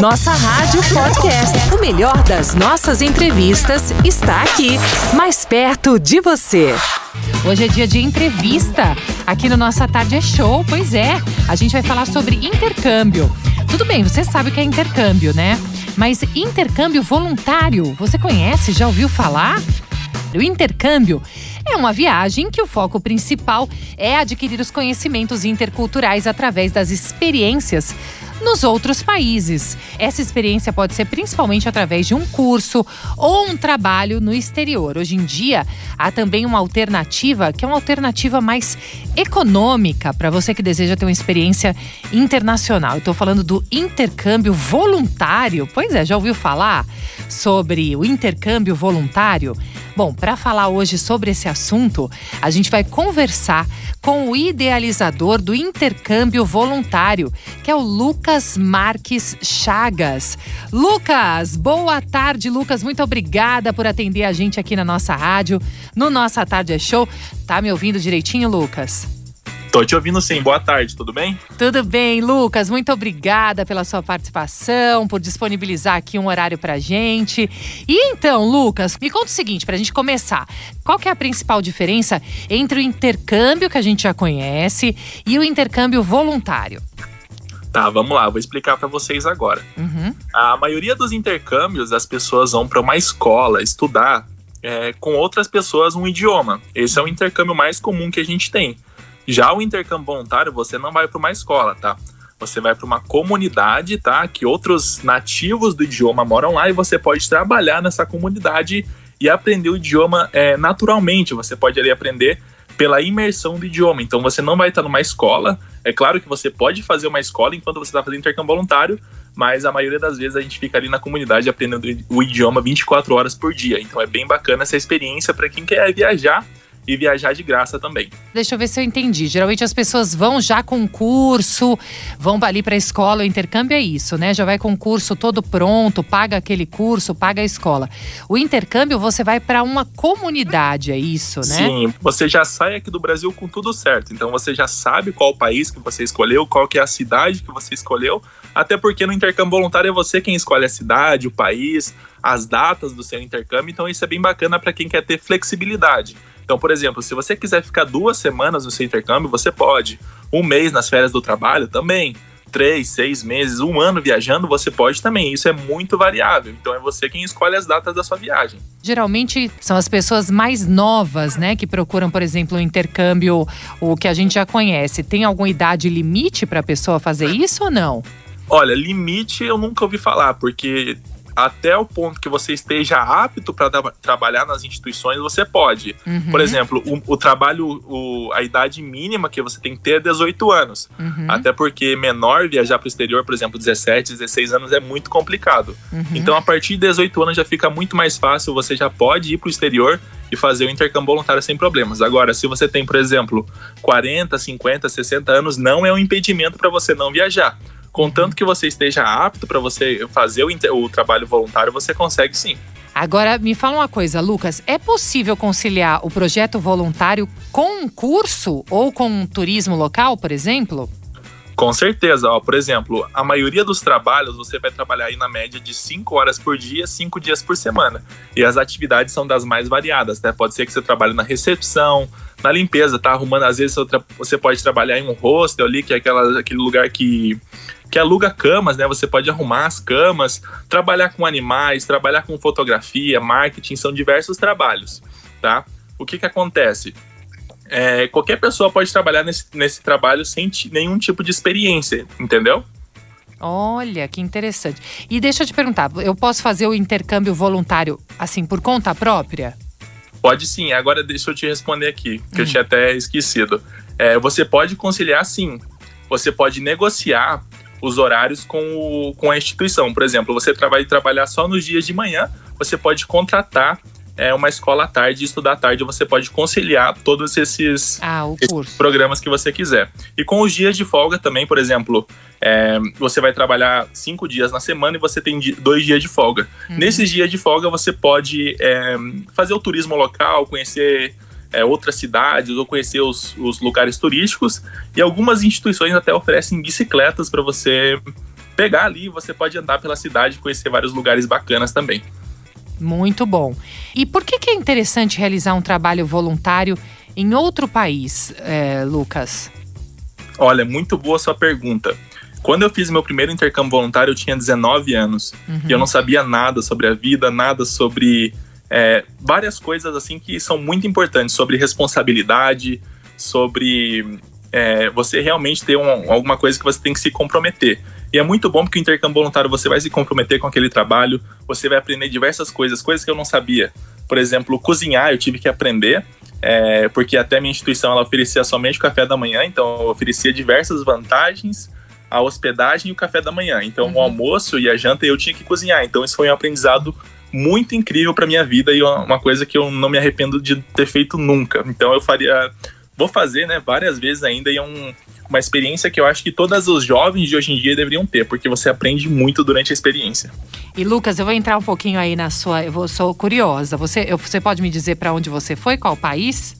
Nossa Rádio Podcast. O melhor das nossas entrevistas está aqui, mais perto de você. Hoje é dia de entrevista aqui no Nossa Tarde é Show. Pois é, a gente vai falar sobre intercâmbio. Tudo bem, você sabe o que é intercâmbio, né? Mas intercâmbio voluntário, você conhece? Já ouviu falar? O intercâmbio é uma viagem que o foco principal é adquirir os conhecimentos interculturais através das experiências nos outros países. Essa experiência pode ser principalmente através de um curso ou um trabalho no exterior. Hoje em dia, há também uma alternativa, que é uma alternativa mais econômica para você que deseja ter uma experiência internacional. Estou falando do intercâmbio voluntário. Pois é, já ouviu falar sobre o intercâmbio voluntário? Bom, para falar hoje sobre esse assunto, a gente vai conversar com o idealizador do intercâmbio voluntário, que é o Lucas Marques Chagas. Lucas, boa tarde, Lucas. Muito obrigada por atender a gente aqui na nossa rádio, no Nossa Tarde é Show. Tá me ouvindo direitinho, Lucas? Tô te ouvindo sim. Boa tarde, tudo bem? Tudo bem, Lucas. Muito obrigada pela sua participação, por disponibilizar aqui um horário pra gente. E então, Lucas, me conta o seguinte, pra gente começar. Qual que é a principal diferença entre o intercâmbio que a gente já conhece e o intercâmbio voluntário? Tá, vamos lá, vou explicar para vocês agora. Uhum. A maioria dos intercâmbios, as pessoas vão para uma escola estudar é, com outras pessoas um idioma. Esse é o intercâmbio mais comum que a gente tem. Já o intercâmbio voluntário, você não vai para uma escola, tá? Você vai para uma comunidade, tá? Que outros nativos do idioma moram lá e você pode trabalhar nessa comunidade e aprender o idioma é, naturalmente. Você pode ali aprender pela imersão do idioma. Então você não vai estar numa escola. É claro que você pode fazer uma escola enquanto você está fazendo intercâmbio voluntário, mas a maioria das vezes a gente fica ali na comunidade aprendendo o idioma 24 horas por dia. Então é bem bacana essa experiência para quem quer viajar e viajar de graça também. Deixa eu ver se eu entendi. Geralmente as pessoas vão já com curso, vão ali para a escola, o intercâmbio é isso, né? Já vai com o curso todo pronto, paga aquele curso, paga a escola. O intercâmbio você vai para uma comunidade, é isso, né? Sim, você já sai aqui do Brasil com tudo certo. Então você já sabe qual o país que você escolheu, qual que é a cidade que você escolheu, até porque no intercâmbio voluntário é você quem escolhe a cidade, o país, as datas do seu intercâmbio, então isso é bem bacana para quem quer ter flexibilidade. Então, por exemplo, se você quiser ficar duas semanas no seu intercâmbio, você pode. Um mês nas férias do trabalho também. Três, seis meses, um ano viajando, você pode também. Isso é muito variável. Então é você quem escolhe as datas da sua viagem. Geralmente são as pessoas mais novas, né, que procuram, por exemplo, o um intercâmbio, o que a gente já conhece. Tem alguma idade limite para a pessoa fazer isso ou não? Olha, limite eu nunca ouvi falar, porque até o ponto que você esteja apto para tra trabalhar nas instituições, você pode. Uhum. Por exemplo, o, o trabalho, o, a idade mínima que você tem que ter é 18 anos. Uhum. Até porque menor viajar para o exterior, por exemplo, 17, 16 anos é muito complicado. Uhum. Então, a partir de 18 anos já fica muito mais fácil, você já pode ir para o exterior e fazer o intercâmbio voluntário sem problemas. Agora, se você tem, por exemplo, 40, 50, 60 anos, não é um impedimento para você não viajar. Contanto que você esteja apto para você fazer o, o trabalho voluntário, você consegue sim. Agora, me fala uma coisa, Lucas: é possível conciliar o projeto voluntário com um curso ou com um turismo local, por exemplo? Com certeza, ó, por exemplo, a maioria dos trabalhos você vai trabalhar aí na média de 5 horas por dia, 5 dias por semana. E as atividades são das mais variadas, né? Pode ser que você trabalhe na recepção, na limpeza, tá arrumando, às vezes você pode trabalhar em um hostel ali, que é aquela, aquele lugar que que aluga camas, né? Você pode arrumar as camas, trabalhar com animais, trabalhar com fotografia, marketing, são diversos trabalhos, tá? O que que acontece? É, qualquer pessoa pode trabalhar nesse, nesse trabalho sem nenhum tipo de experiência, entendeu? Olha, que interessante. E deixa eu te perguntar, eu posso fazer o intercâmbio voluntário assim por conta própria? Pode sim. Agora deixa eu te responder aqui, que hum. eu tinha até esquecido. É, você pode conciliar sim. Você pode negociar os horários com, o, com a instituição. Por exemplo, você vai trabalhar só nos dias de manhã, você pode contratar é, uma escola à tarde e estudar à tarde. Você pode conciliar todos esses, ah, esses, programas que você quiser. E com os dias de folga também, por exemplo, é, você vai trabalhar cinco dias na semana e você tem dois dias de folga. Uhum. Nesses dias de folga, você pode é, fazer o turismo local, conhecer é, outras cidades ou conhecer os, os lugares turísticos. E algumas instituições até oferecem bicicletas para você pegar ali, você pode andar pela cidade e conhecer vários lugares bacanas também. Muito bom. E por que, que é interessante realizar um trabalho voluntário em outro país, é, Lucas? Olha, muito boa sua pergunta. Quando eu fiz meu primeiro intercâmbio voluntário, eu tinha 19 anos. Uhum. E eu não sabia nada sobre a vida, nada sobre é, várias coisas assim que são muito importantes, sobre responsabilidade, sobre é, você realmente ter um, alguma coisa que você tem que se comprometer. E é muito bom porque o intercâmbio voluntário você vai se comprometer com aquele trabalho, você vai aprender diversas coisas, coisas que eu não sabia. Por exemplo, cozinhar eu tive que aprender, é, porque até minha instituição ela oferecia somente o café da manhã, então eu oferecia diversas vantagens, a hospedagem e o café da manhã. Então uhum. o almoço e a janta eu tinha que cozinhar. Então isso foi um aprendizado muito incrível para minha vida e uma coisa que eu não me arrependo de ter feito nunca. Então eu faria, vou fazer, né, várias vezes ainda e é um, uma experiência que eu acho que todos os jovens de hoje em dia deveriam ter, porque você aprende muito durante a experiência. E Lucas, eu vou entrar um pouquinho aí na sua, eu vou, sou curiosa. Você, eu, você pode me dizer para onde você foi, qual país?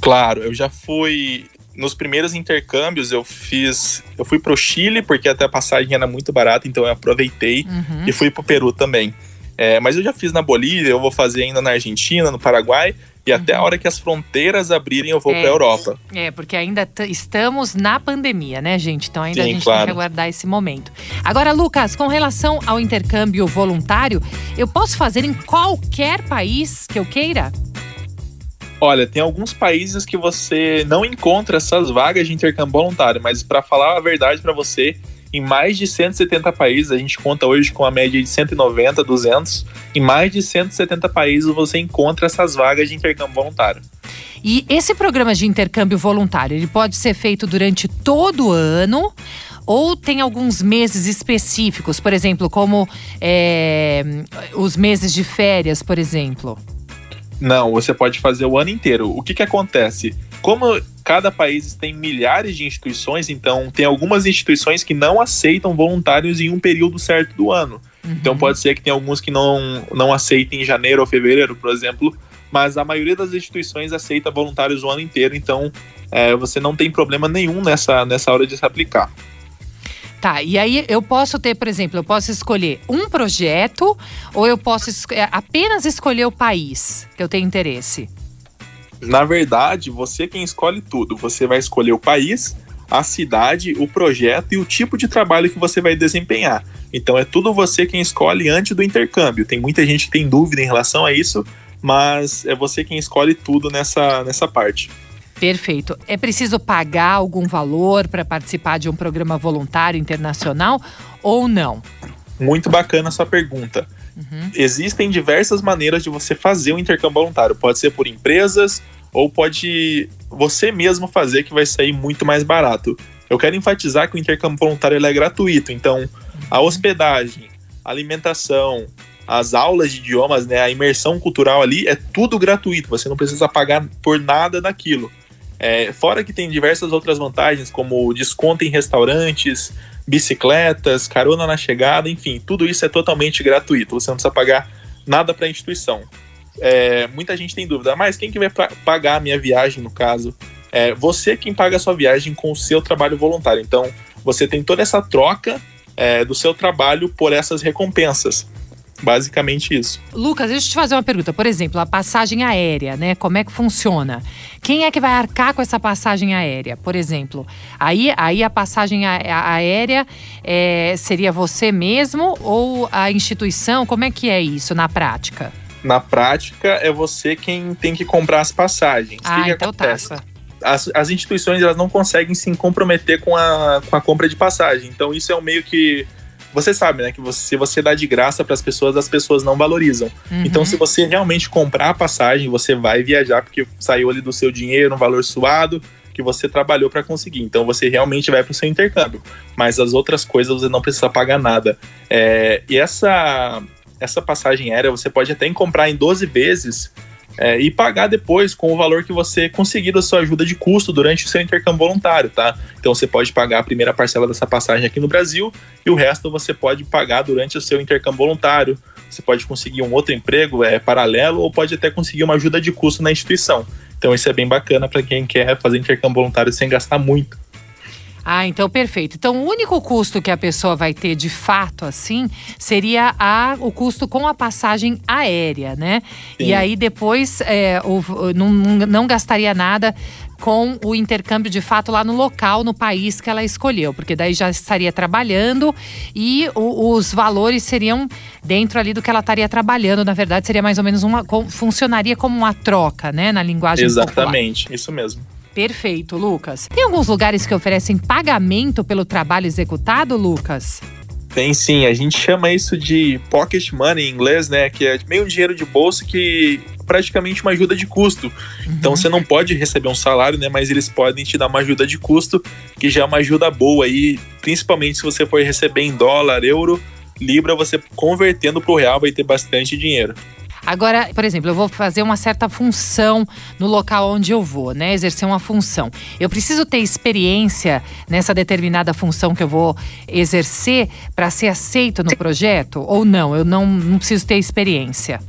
Claro, eu já fui nos primeiros intercâmbios eu fiz. Eu fui pro Chile, porque até a passagem era muito barata, então eu aproveitei uhum. e fui pro Peru também. É, mas eu já fiz na Bolívia, eu vou fazer ainda na Argentina, no Paraguai, e até a uhum. hora que as fronteiras abrirem eu vou é, para a Europa. É, porque ainda estamos na pandemia, né, gente? Então ainda Sim, a gente claro. tem que aguardar esse momento. Agora, Lucas, com relação ao intercâmbio voluntário, eu posso fazer em qualquer país que eu queira? Olha, tem alguns países que você não encontra essas vagas de intercâmbio voluntário, mas para falar a verdade para você, em mais de 170 países, a gente conta hoje com a média de 190, 200, em mais de 170 países você encontra essas vagas de intercâmbio voluntário. E esse programa de intercâmbio voluntário, ele pode ser feito durante todo o ano ou tem alguns meses específicos, por exemplo, como é, os meses de férias, por exemplo? Não, você pode fazer o ano inteiro. O que, que acontece? Como cada país tem milhares de instituições, então tem algumas instituições que não aceitam voluntários em um período certo do ano. Uhum. Então pode ser que tem alguns que não, não aceitem em janeiro ou fevereiro, por exemplo, mas a maioria das instituições aceita voluntários o ano inteiro, então é, você não tem problema nenhum nessa, nessa hora de se aplicar. Tá, e aí eu posso ter, por exemplo, eu posso escolher um projeto ou eu posso es é, apenas escolher o país que eu tenho interesse? Na verdade, você quem escolhe tudo. Você vai escolher o país, a cidade, o projeto e o tipo de trabalho que você vai desempenhar. Então é tudo você quem escolhe antes do intercâmbio. Tem muita gente que tem dúvida em relação a isso, mas é você quem escolhe tudo nessa, nessa parte. Perfeito. É preciso pagar algum valor para participar de um programa voluntário internacional ou não? Muito bacana a sua pergunta. Uhum. Existem diversas maneiras de você fazer um intercâmbio voluntário. Pode ser por empresas ou pode você mesmo fazer, que vai sair muito mais barato. Eu quero enfatizar que o intercâmbio voluntário é gratuito, então a uhum. hospedagem, a alimentação, as aulas de idiomas, né, a imersão cultural ali é tudo gratuito. Você não precisa pagar por nada daquilo. É, fora que tem diversas outras vantagens, como desconto em restaurantes, bicicletas, carona na chegada, enfim, tudo isso é totalmente gratuito. Você não precisa pagar nada para a instituição. É, muita gente tem dúvida, mas quem que vai pagar a minha viagem no caso? É você quem paga a sua viagem com o seu trabalho voluntário. Então, você tem toda essa troca é, do seu trabalho por essas recompensas. Basicamente isso. Lucas, deixa eu te fazer uma pergunta. Por exemplo, a passagem aérea, né? Como é que funciona? Quem é que vai arcar com essa passagem aérea, por exemplo? Aí, aí a passagem aérea é, seria você mesmo ou a instituição? Como é que é isso na prática? Na prática, é você quem tem que comprar as passagens. Ah, que que então tá. acontece? tá. As, as instituições elas não conseguem se comprometer com a, com a compra de passagem. Então, isso é um meio que você sabe, né, que você, se você dá de graça para as pessoas, as pessoas não valorizam. Uhum. Então, se você realmente comprar a passagem, você vai viajar porque saiu ali do seu dinheiro, um valor suado que você trabalhou para conseguir. Então, você realmente vai para o seu intercâmbio. Mas as outras coisas você não precisa pagar nada. É, e essa essa passagem aérea você pode até comprar em 12 vezes é, e pagar depois com o valor que você conseguir da sua ajuda de custo durante o seu intercâmbio voluntário, tá? Então você pode pagar a primeira parcela dessa passagem aqui no Brasil e o resto você pode pagar durante o seu intercâmbio voluntário. Você pode conseguir um outro emprego é, paralelo ou pode até conseguir uma ajuda de custo na instituição. Então isso é bem bacana para quem quer fazer intercâmbio voluntário sem gastar muito. Ah, então perfeito. Então o único custo que a pessoa vai ter de fato assim seria a, o custo com a passagem aérea, né? Sim. E aí depois é, o, não, não gastaria nada com o intercâmbio de fato lá no local, no país que ela escolheu, porque daí já estaria trabalhando e o, os valores seriam dentro ali do que ela estaria trabalhando. Na verdade, seria mais ou menos uma. funcionaria como uma troca, né? Na linguagem Exatamente, popular. isso mesmo. Perfeito, Lucas. Tem alguns lugares que oferecem pagamento pelo trabalho executado, Lucas? Tem sim, a gente chama isso de pocket money em inglês, né? Que é meio um dinheiro de bolso que praticamente uma ajuda de custo. Uhum. Então você não pode receber um salário, né? Mas eles podem te dar uma ajuda de custo, que já é uma ajuda boa aí, principalmente se você for receber em dólar, euro, libra, você convertendo para o real vai ter bastante dinheiro. Agora, por exemplo, eu vou fazer uma certa função no local onde eu vou, né? Exercer uma função. Eu preciso ter experiência nessa determinada função que eu vou exercer para ser aceito no projeto? Ou não? Eu não, não preciso ter experiência?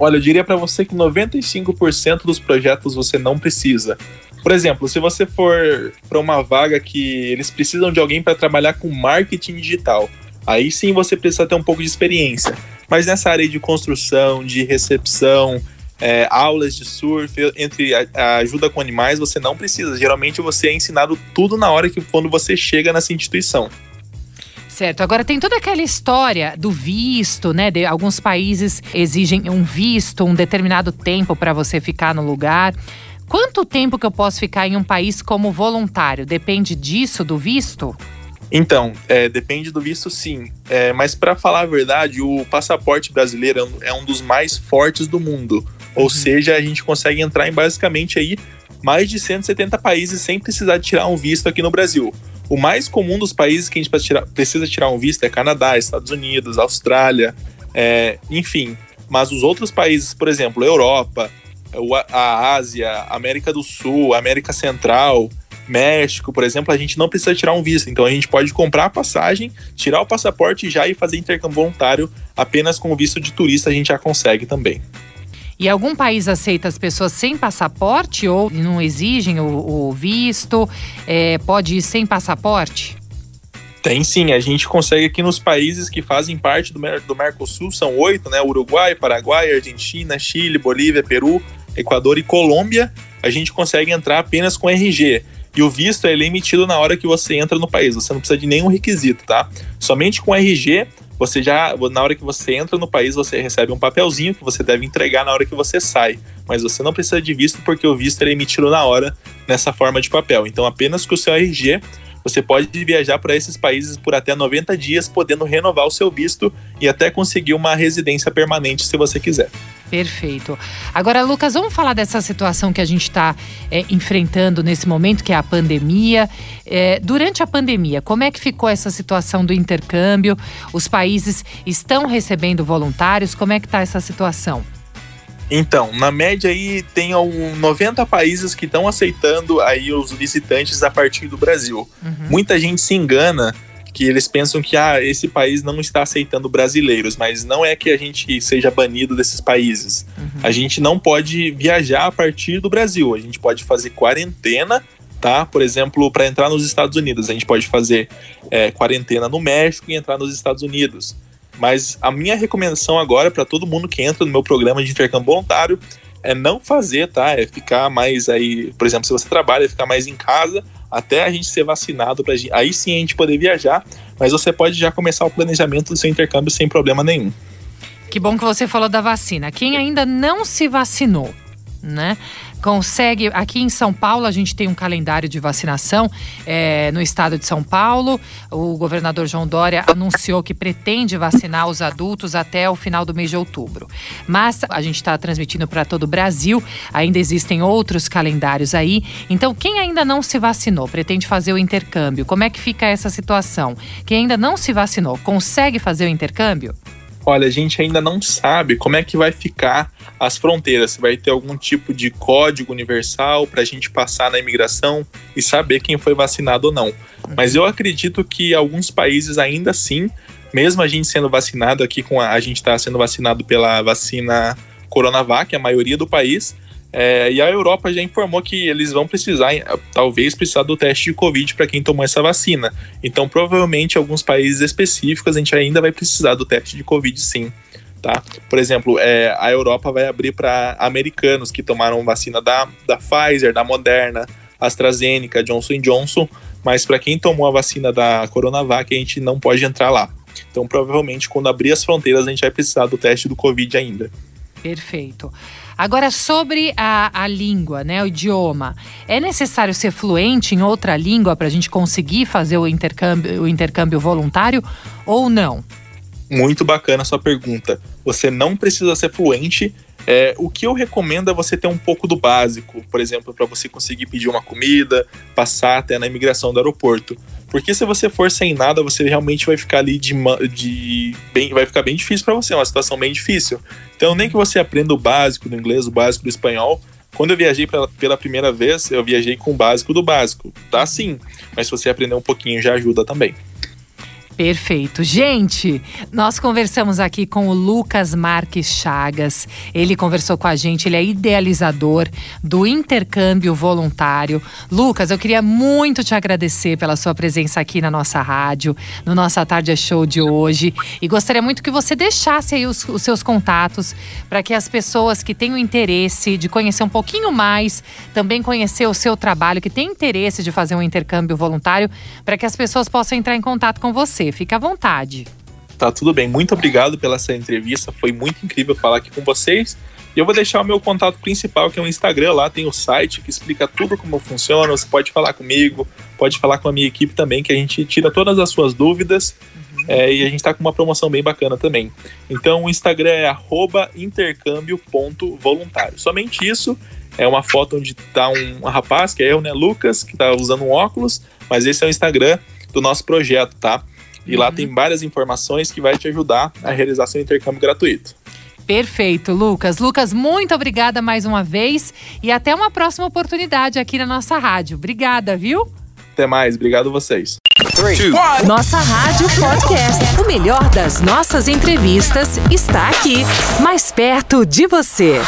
Olha, eu diria para você que 95% dos projetos você não precisa. Por exemplo, se você for para uma vaga que eles precisam de alguém para trabalhar com marketing digital, aí sim você precisa ter um pouco de experiência. Mas nessa área de construção, de recepção, é, aulas de surf, entre a, a, ajuda com animais, você não precisa. Geralmente você é ensinado tudo na hora que quando você chega nessa instituição. Certo. Agora tem toda aquela história do visto, né? De, alguns países exigem um visto, um determinado tempo para você ficar no lugar. Quanto tempo que eu posso ficar em um país como voluntário? Depende disso, do visto? Então, é, depende do visto, sim. É, mas para falar a verdade, o passaporte brasileiro é um dos mais fortes do mundo. Ou uhum. seja, a gente consegue entrar em basicamente aí mais de 170 países sem precisar tirar um visto aqui no Brasil. O mais comum dos países que a gente precisa tirar um visto é Canadá, Estados Unidos, Austrália, é, enfim. Mas os outros países, por exemplo, Europa, a Ásia, América do Sul, América Central, México, por exemplo, a gente não precisa tirar um visto. Então a gente pode comprar a passagem, tirar o passaporte já e fazer intercâmbio voluntário. Apenas com o visto de turista a gente já consegue também. E algum país aceita as pessoas sem passaporte ou não exigem o, o visto? É, pode ir sem passaporte? Tem sim, a gente consegue aqui nos países que fazem parte do, do Mercosul, são oito, né? Uruguai, Paraguai, Argentina, Chile, Bolívia, Peru, Equador e Colômbia. A gente consegue entrar apenas com RG. E o visto é emitido na hora que você entra no país. Você não precisa de nenhum requisito, tá? Somente com RG, você já, na hora que você entra no país, você recebe um papelzinho que você deve entregar na hora que você sai. Mas você não precisa de visto porque o visto é emitido na hora nessa forma de papel. Então, apenas com o seu RG, você pode viajar para esses países por até 90 dias, podendo renovar o seu visto e até conseguir uma residência permanente se você quiser. Perfeito. Agora, Lucas, vamos falar dessa situação que a gente está é, enfrentando nesse momento, que é a pandemia. É, durante a pandemia, como é que ficou essa situação do intercâmbio? Os países estão recebendo voluntários? Como é que está essa situação? Então, na média aí tem um 90 países que estão aceitando aí os visitantes a partir do Brasil. Uhum. Muita gente se engana que eles pensam que ah, esse país não está aceitando brasileiros, mas não é que a gente seja banido desses países. Uhum. A gente não pode viajar a partir do Brasil. A gente pode fazer quarentena, tá? Por exemplo, para entrar nos Estados Unidos, a gente pode fazer é, quarentena no México e entrar nos Estados Unidos. Mas a minha recomendação agora para todo mundo que entra no meu programa de intercâmbio voluntário é não fazer, tá? É ficar mais aí, por exemplo, se você trabalha, é ficar mais em casa até a gente ser vacinado, pra gente, aí sim a gente poder viajar, mas você pode já começar o planejamento do seu intercâmbio sem problema nenhum. Que bom que você falou da vacina. Quem ainda não se vacinou, né? consegue. Aqui em São Paulo, a gente tem um calendário de vacinação é, no estado de São Paulo. O governador João Dória anunciou que pretende vacinar os adultos até o final do mês de outubro. Mas a gente está transmitindo para todo o Brasil, ainda existem outros calendários aí. Então, quem ainda não se vacinou, pretende fazer o intercâmbio, como é que fica essa situação? Quem ainda não se vacinou, consegue fazer o intercâmbio? Olha, a gente ainda não sabe como é que vai ficar as fronteiras, se vai ter algum tipo de código universal para a gente passar na imigração e saber quem foi vacinado ou não. Mas eu acredito que alguns países ainda assim, mesmo a gente sendo vacinado aqui com a, a gente está sendo vacinado pela vacina Coronavac, a maioria do país, É, e a Europa já informou que eles vão precisar, talvez precisar do teste de Covid para quem tomou essa vacina. Então, provavelmente, alguns países específicos, a gente ainda vai precisar do teste de Covid, sim. Tá? Por exemplo, é, a Europa vai abrir para americanos que tomaram vacina da, da Pfizer, da Moderna, AstraZeneca, Johnson Johnson, mas para quem tomou a vacina da Coronavac, a gente não pode entrar lá. Então, provavelmente, quando abrir as fronteiras, a gente vai precisar do teste do Covid ainda. Perfeito. Agora, sobre a, a língua, né, o idioma, é necessário ser fluente em outra língua para a gente conseguir fazer o intercâmbio, o intercâmbio voluntário ou não? Muito bacana a sua pergunta. Você não precisa ser fluente. É, o que eu recomendo é você ter um pouco do básico, por exemplo, para você conseguir pedir uma comida, passar até na imigração do aeroporto. Porque se você for sem nada, você realmente vai ficar ali de, de bem, vai ficar bem difícil para você, é uma situação bem difícil. Então, nem que você aprenda o básico do inglês, o básico do espanhol. Quando eu viajei pela, pela primeira vez, eu viajei com o básico do básico. Tá sim, mas se você aprender um pouquinho já ajuda também. Perfeito. Gente, nós conversamos aqui com o Lucas Marques Chagas. Ele conversou com a gente, ele é idealizador do intercâmbio voluntário. Lucas, eu queria muito te agradecer pela sua presença aqui na nossa rádio, no nossa Tarde Show de hoje. E gostaria muito que você deixasse aí os, os seus contatos para que as pessoas que tenham interesse de conhecer um pouquinho mais, também conhecer o seu trabalho, que tem interesse de fazer um intercâmbio voluntário, para que as pessoas possam entrar em contato com você. Fique à vontade. Tá tudo bem. Muito obrigado pela essa entrevista. Foi muito incrível falar aqui com vocês. E eu vou deixar o meu contato principal, que é o Instagram. Lá tem o site que explica tudo como funciona. Você pode falar comigo, pode falar com a minha equipe também, que a gente tira todas as suas dúvidas. Uhum. É, e a gente está com uma promoção bem bacana também. Então o Instagram é intercâmbio.voluntário. Somente isso. É uma foto onde tá um rapaz, que é eu, né, Lucas, que tá usando um óculos, mas esse é o Instagram do nosso projeto, tá? E uhum. lá tem várias informações que vai te ajudar a realizar seu intercâmbio gratuito. Perfeito, Lucas. Lucas, muito obrigada mais uma vez e até uma próxima oportunidade aqui na nossa rádio. Obrigada, viu? Até mais, obrigado a vocês. Three, nossa Rádio Podcast. O melhor das nossas entrevistas está aqui, mais perto de você.